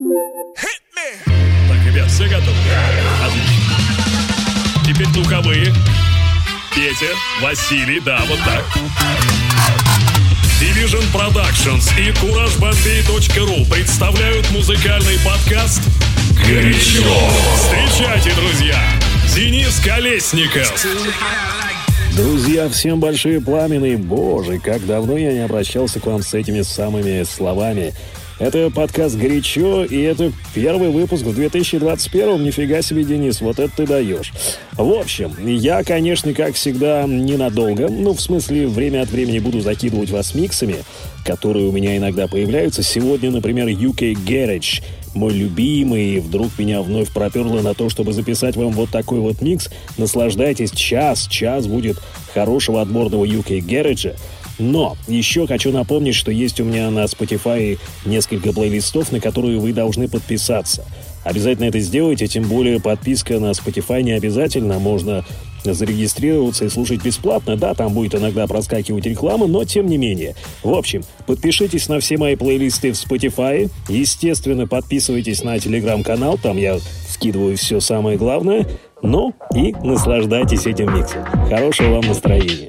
Так, ребят, все готовы? Отлично. Теперь духовые. Петя, Василий, да, вот так. Division Productions и CourageBombay.ru представляют музыкальный подкаст «Горячо». Встречайте, друзья, Денис Колесников. Друзья, всем большие пламенные. Боже, как давно я не обращался к вам с этими самыми словами. Это подкаст «Горячо», и это первый выпуск в 2021-м. Нифига себе, Денис, вот это ты даешь. В общем, я, конечно, как всегда, ненадолго, ну, в смысле, время от времени буду закидывать вас миксами, которые у меня иногда появляются. Сегодня, например, UK Garage, мой любимый, и вдруг меня вновь проперло на то, чтобы записать вам вот такой вот микс. Наслаждайтесь, час, час будет хорошего отборного UK Garage. Но еще хочу напомнить, что есть у меня на Spotify несколько плейлистов, на которые вы должны подписаться. Обязательно это сделайте, тем более подписка на Spotify не обязательно, можно зарегистрироваться и слушать бесплатно. Да, там будет иногда проскакивать реклама, но тем не менее. В общем, подпишитесь на все мои плейлисты в Spotify. Естественно, подписывайтесь на телеграм-канал, там я скидываю все самое главное. Ну и наслаждайтесь этим миксом. Хорошего вам настроения.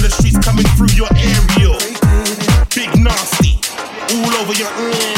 The streets coming through your aerial. Big nasty, all over your. Mm.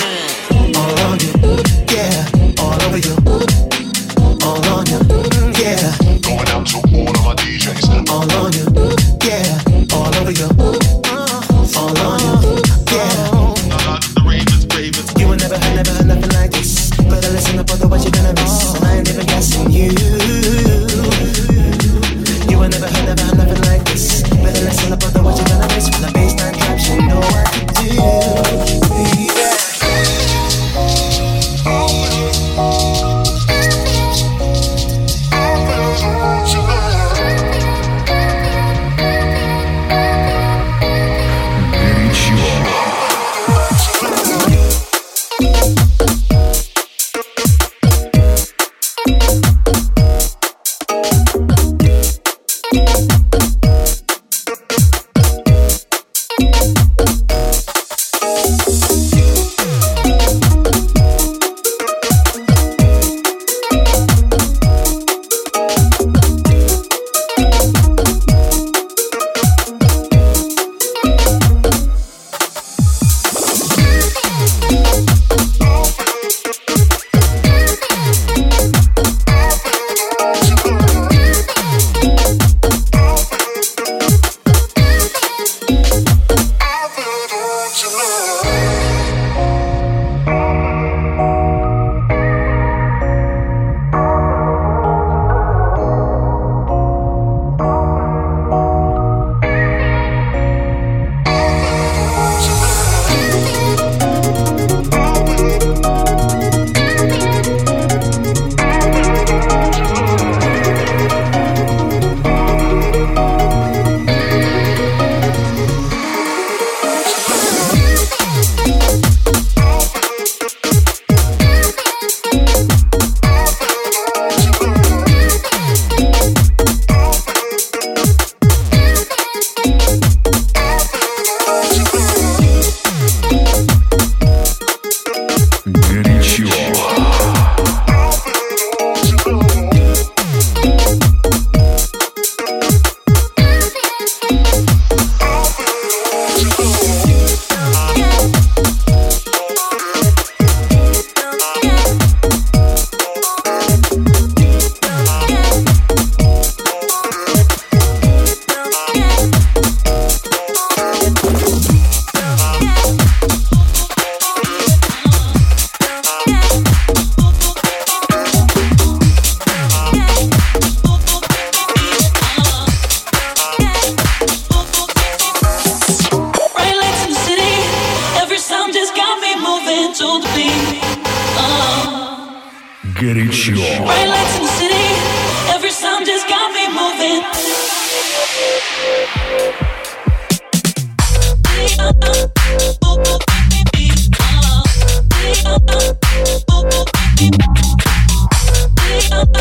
Oh,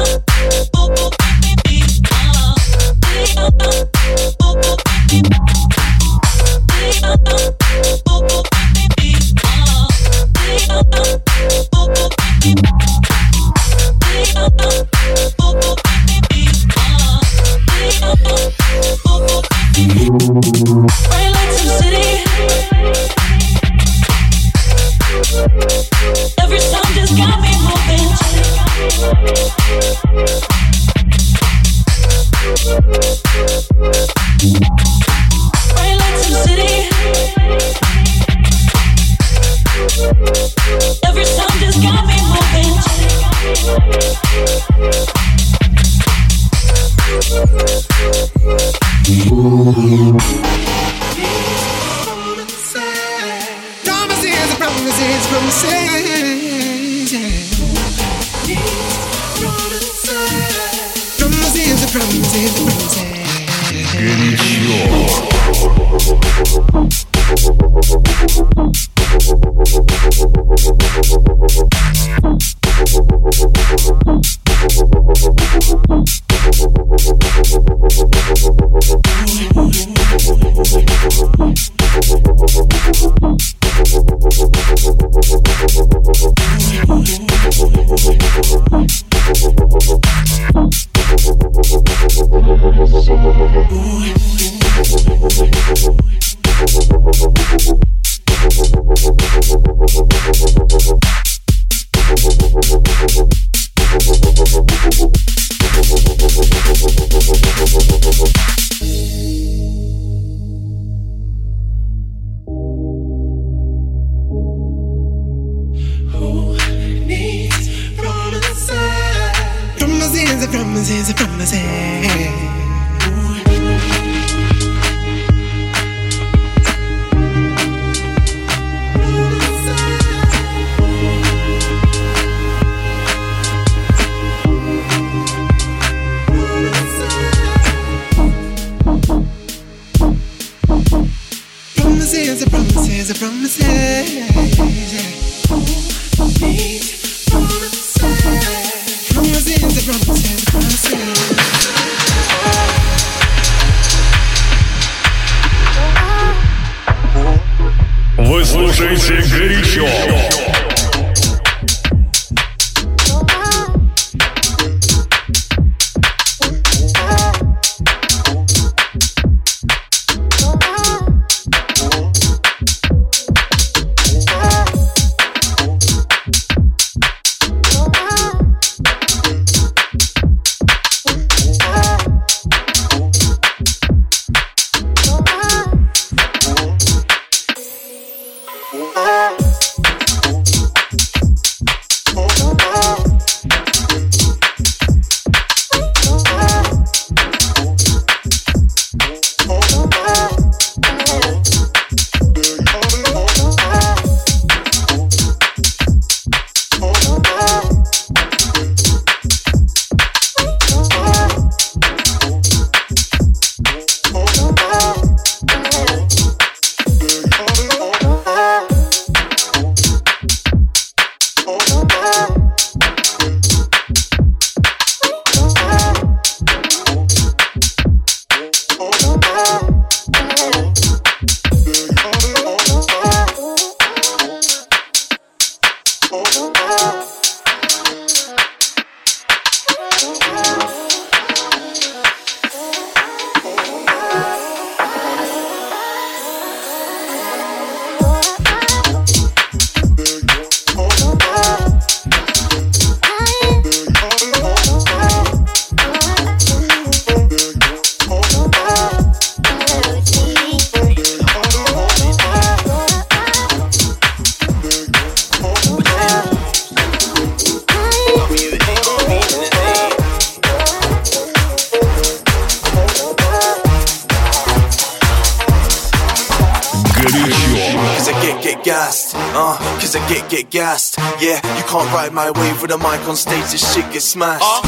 my wave with a mic on stage, this shit gets smashed. Uh,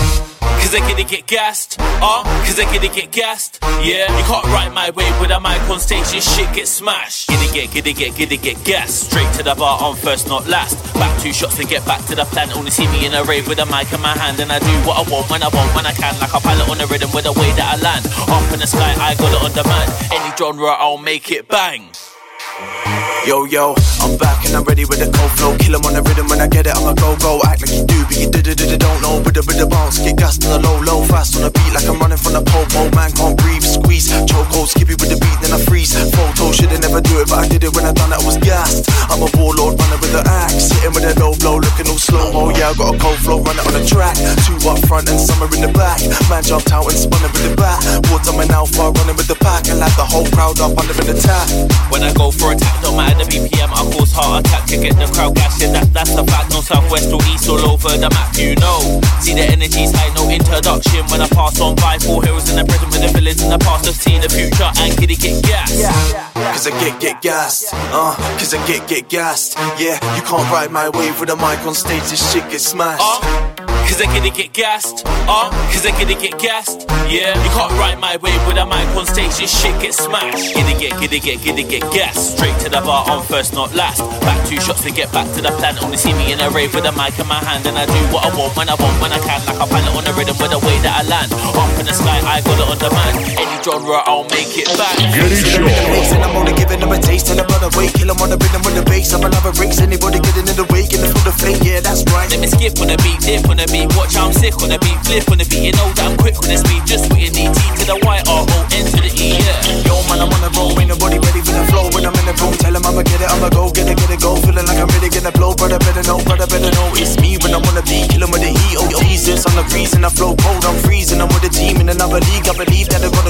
Cause I get to get gassed, uh, cause I get to get gassed, yeah. You can't ride my way with a mic on stage, this shit gets smashed. Get to get, get to get, gonna get gassed. Straight to the bar on first, not last. Back two shots and get back to the plan. Only see me in a rave with a mic in my hand, and I do what I want when I want, when I can. Like a pilot on a rhythm with the way that I land. Up in the sky, I got it on demand. Any genre, I'll make it bang. Yo, yo, I'm back and I'm ready with the cold flow. Kill 'em on the rhythm when I get it, I'ma go, go. Act like you do, but you did it, it, don't know. With the, with the bounce, get gassed on the low, low, fast on the beat, like I'm running from the popo. Man can't breathe, squeeze, chokehold, skippy with the beat, then I freeze. Photo, should've never do it, but I did it when I done it, I was gassed. I'm a warlord, running with the axe, sitting with a low blow, looking all slow mo. Yeah, I got a cold flow, run it on the track. Two up front and summer in the back. Man jumped out and spun it with the bat. Woods on my alpha, running with the pack, and like the whole crowd up under the tap. When I go for attack, don't matter the BPM, I cause heart attack to get the crowd gassed. Yeah, that, that's the fact. No southwest or east, all over the map, you know. See the energy's high, no introduction. When I pass on by, four heroes in the present with the villains in the past. I've seen the future and kitty get gassed. Cause I get, get gassed. Uh, cause I get, get gassed. Yeah, you can't ride my wave with a mic on stage, this shit gets smashed. Uh, cause I'm gonna get gassed. Uh, cause they're gonna get gassed. Yeah, you can't write my way with a mic on stage, this shit gets smashed. Gonna get, gonna get, gonna get gassed. Straight to the bar on first, not last. Back two shots to get back to the planet. Only see me in a rave with a mic in my hand, and I do what I want when I want when I can. Like I pilot on the rhythm with the way that I land. Off in the sky, I got it on demand. Any genre, I'll make it back. Get it sure. And I'm only giving them a taste, and I'm on the way, kill them on the rhythm with the bass. I'm a lover, race anybody getting in the way, get them the fame, yeah, that's right. Let me skip on the beat, dip on the Watch how I'm sick on the beat, flip on the beat. You know that I'm quick on the speed. Just what you need. T to the Y, R O N to the E, yeah. Yo, man, I'm on the road, ain't nobody ready for the flow. When I'm in the room, tell them I'ma get it, I'ma go, get it, get it, go. Feeling like I'm really gonna blow, brother, better know, brother, better know. It's me when I'm on the beat, kill 'em with the heat. Oh, Jesus, I'm the reason I flow cold, I'm freezing. I'm with the team in another league. I believe that I've got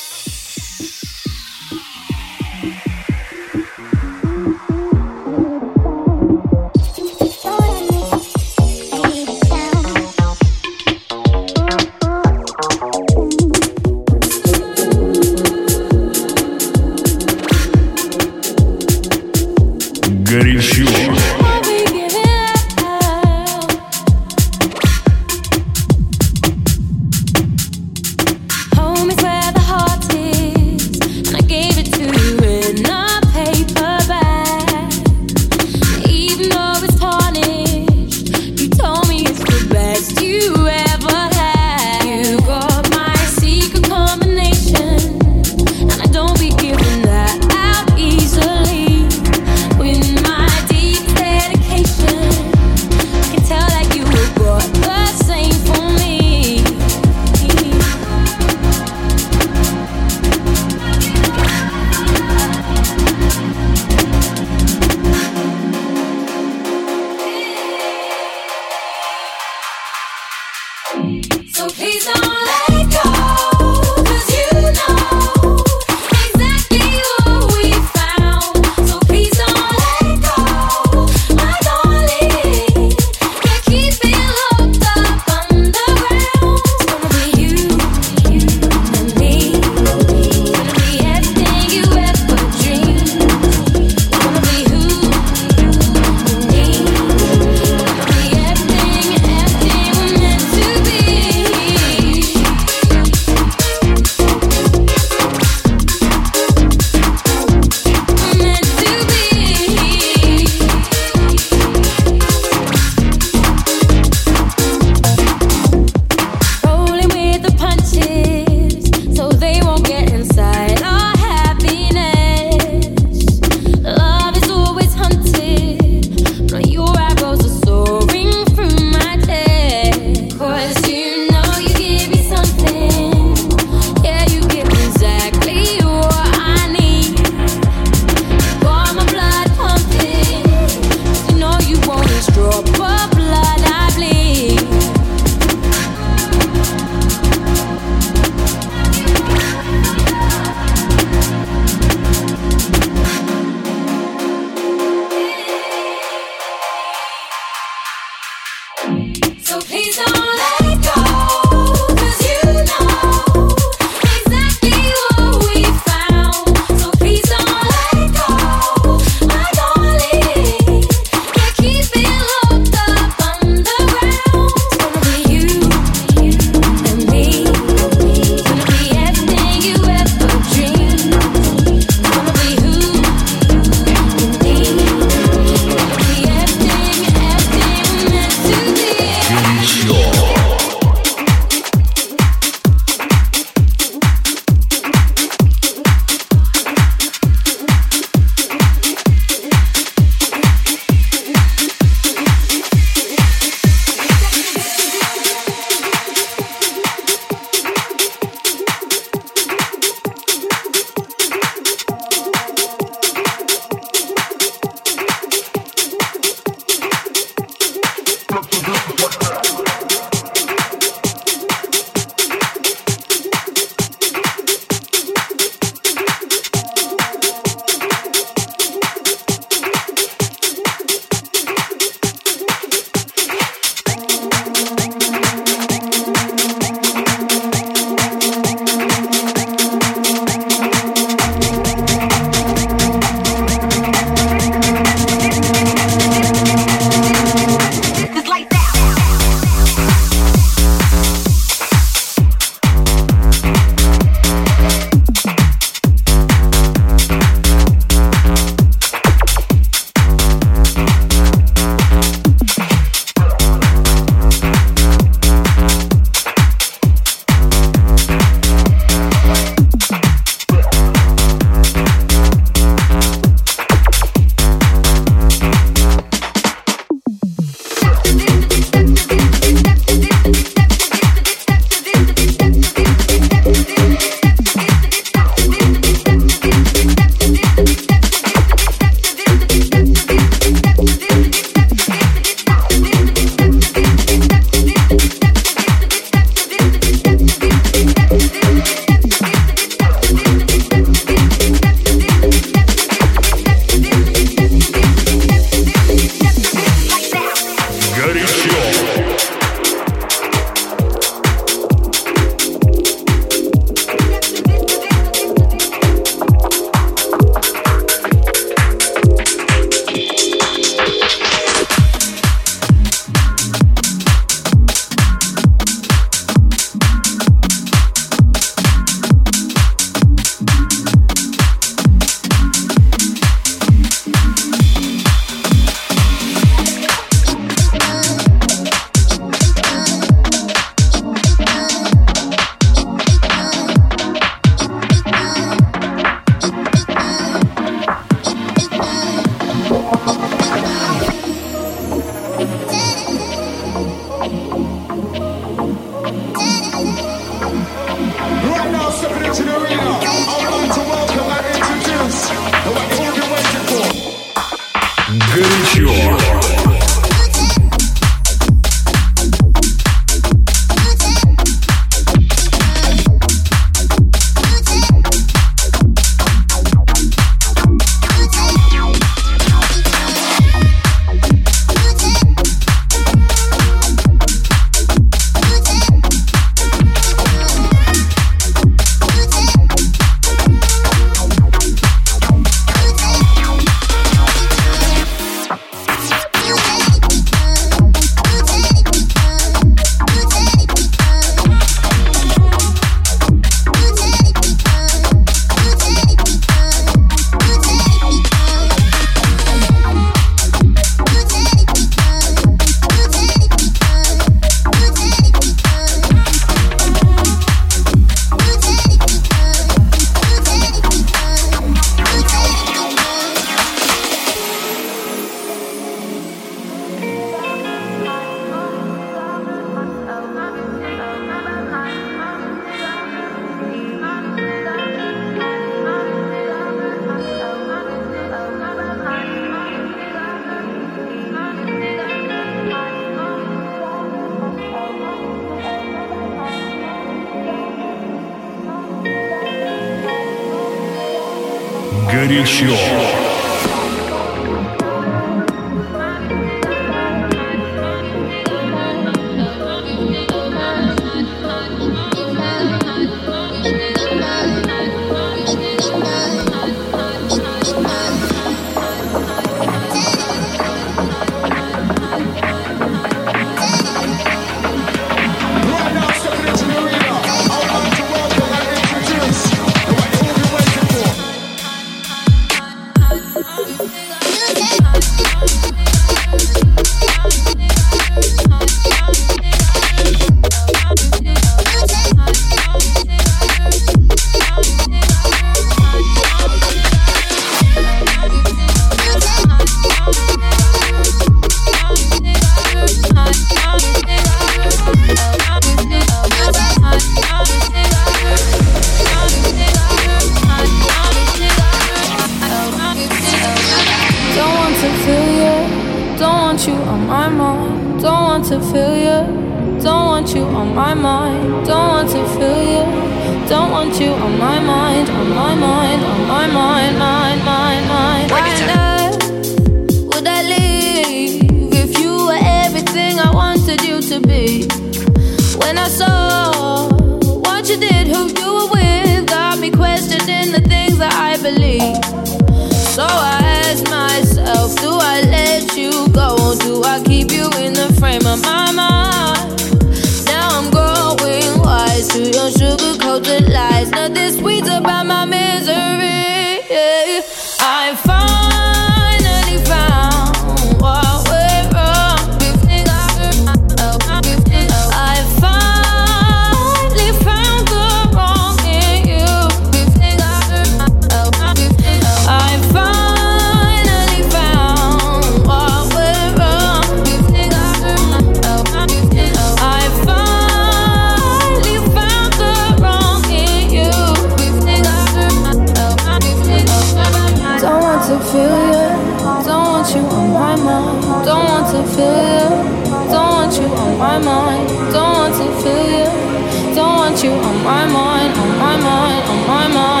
you on my mind, on my mind, on my mind.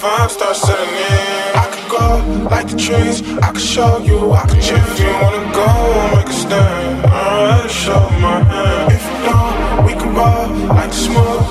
vibe starts setting in. I could go like the trees, I could show you, I could change. If you wanna go, I'll make a stand. Show my hand. If you don't, we can ball like the smoke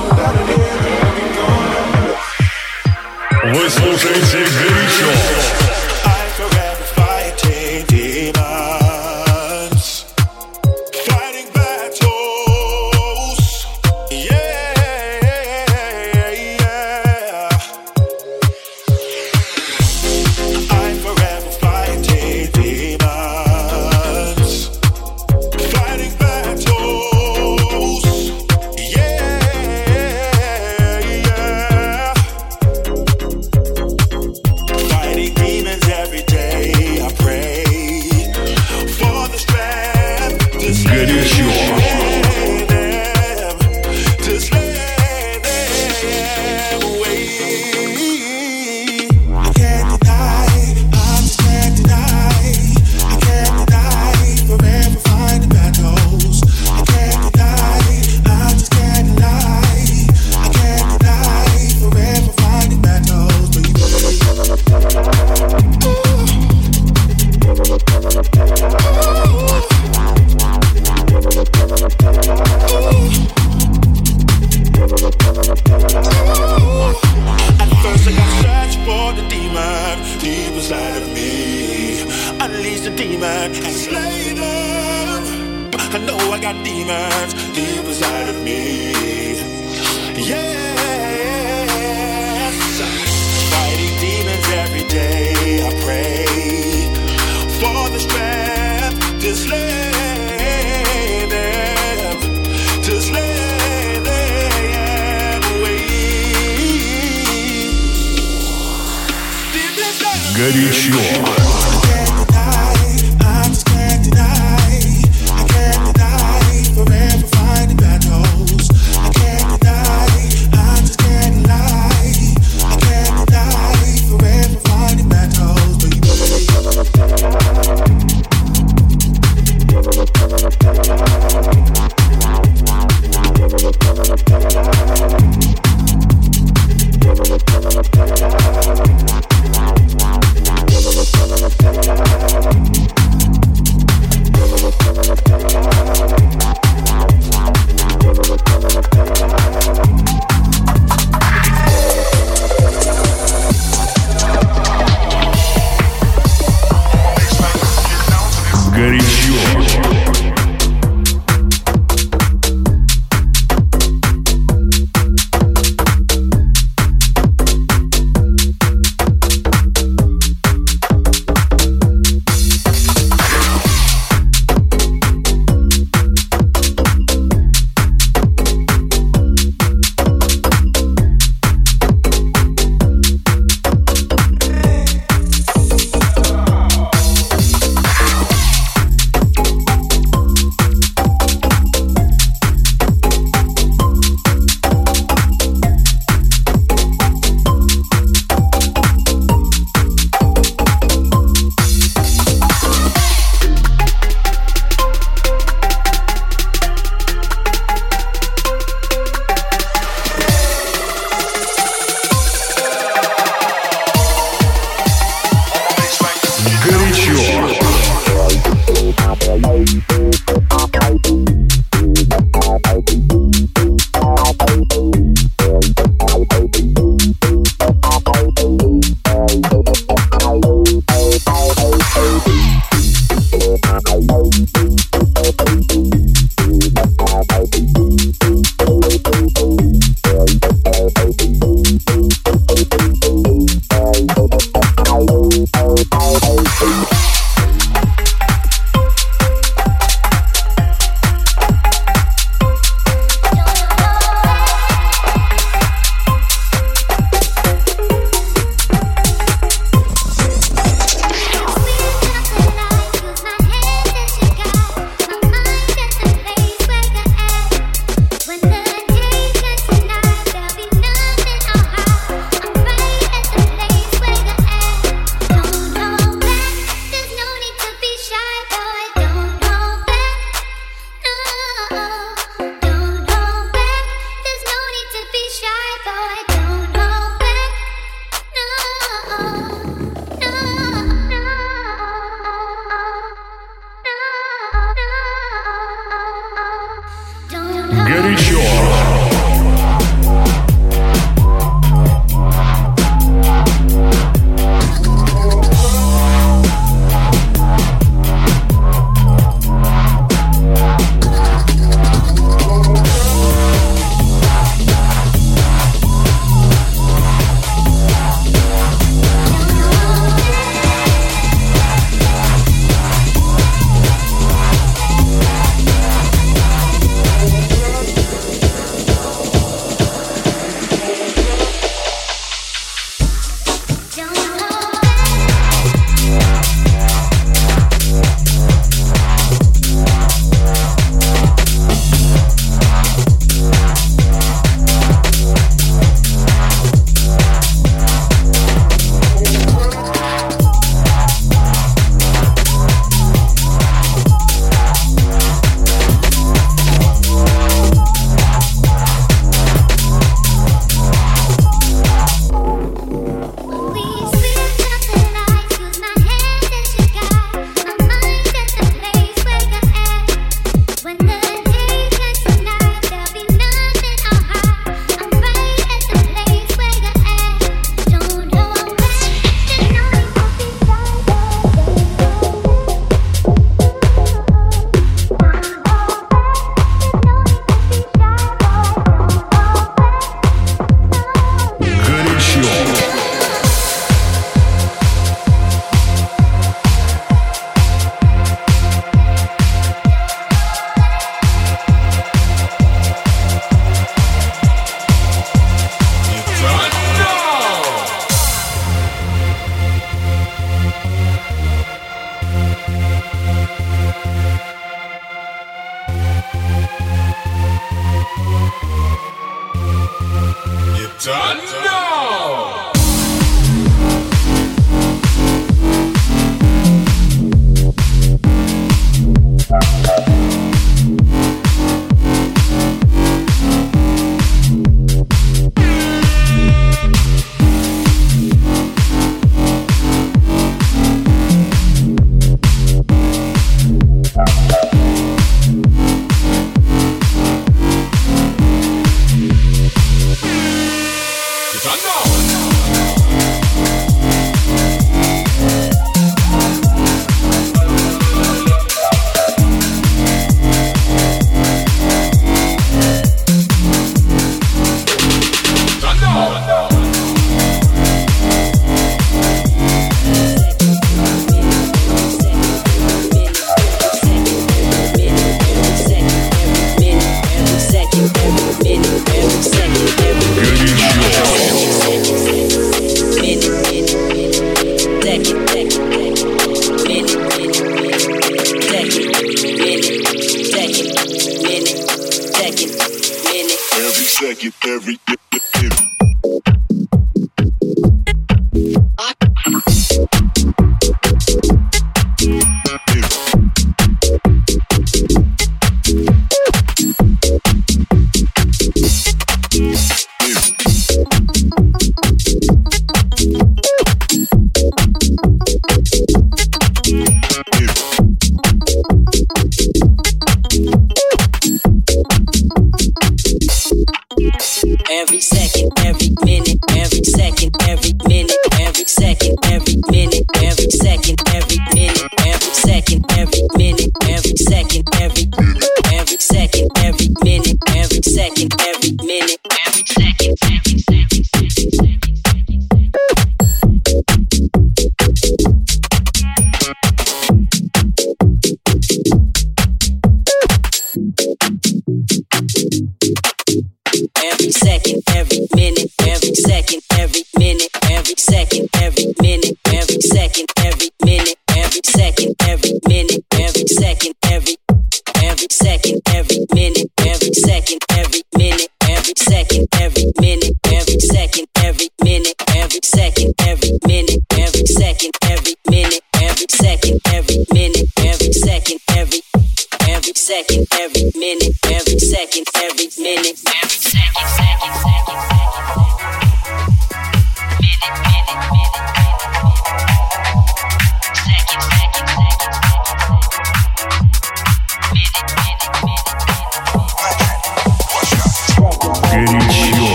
second, every minute, every second.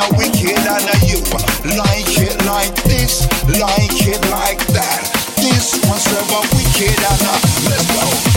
a wicked and a you. Like it like this, like it like that. This one's forever wicked and a let's go.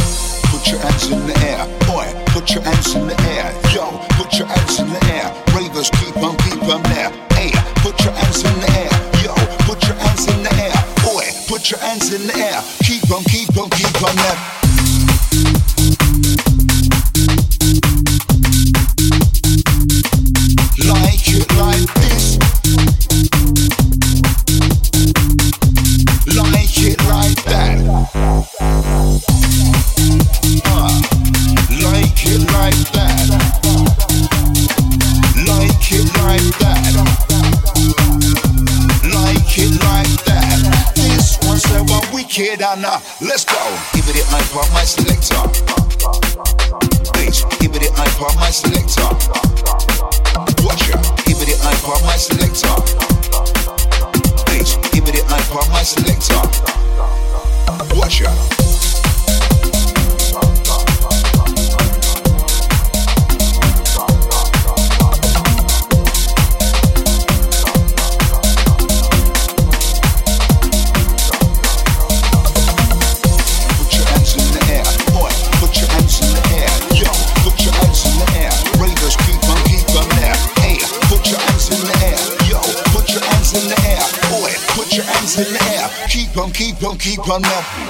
Let's gunner.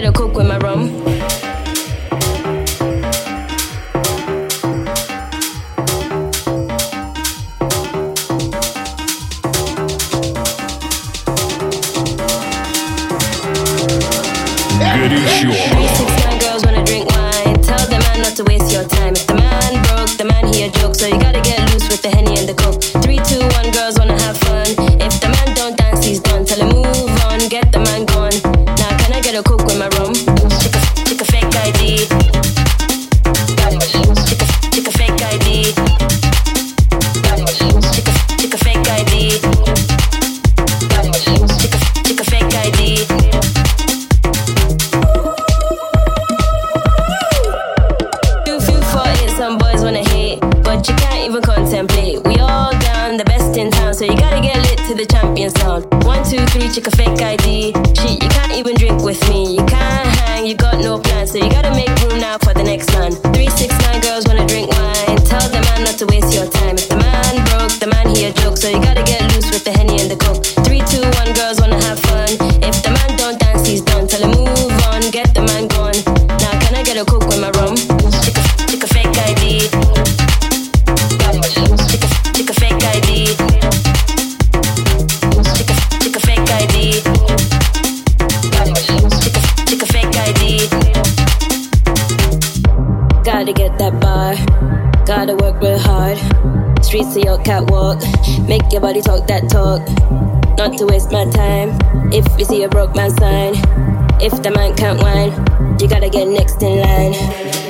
here to cook with my rum. If you see a broke man sign, if the man can't whine, you gotta get next in line.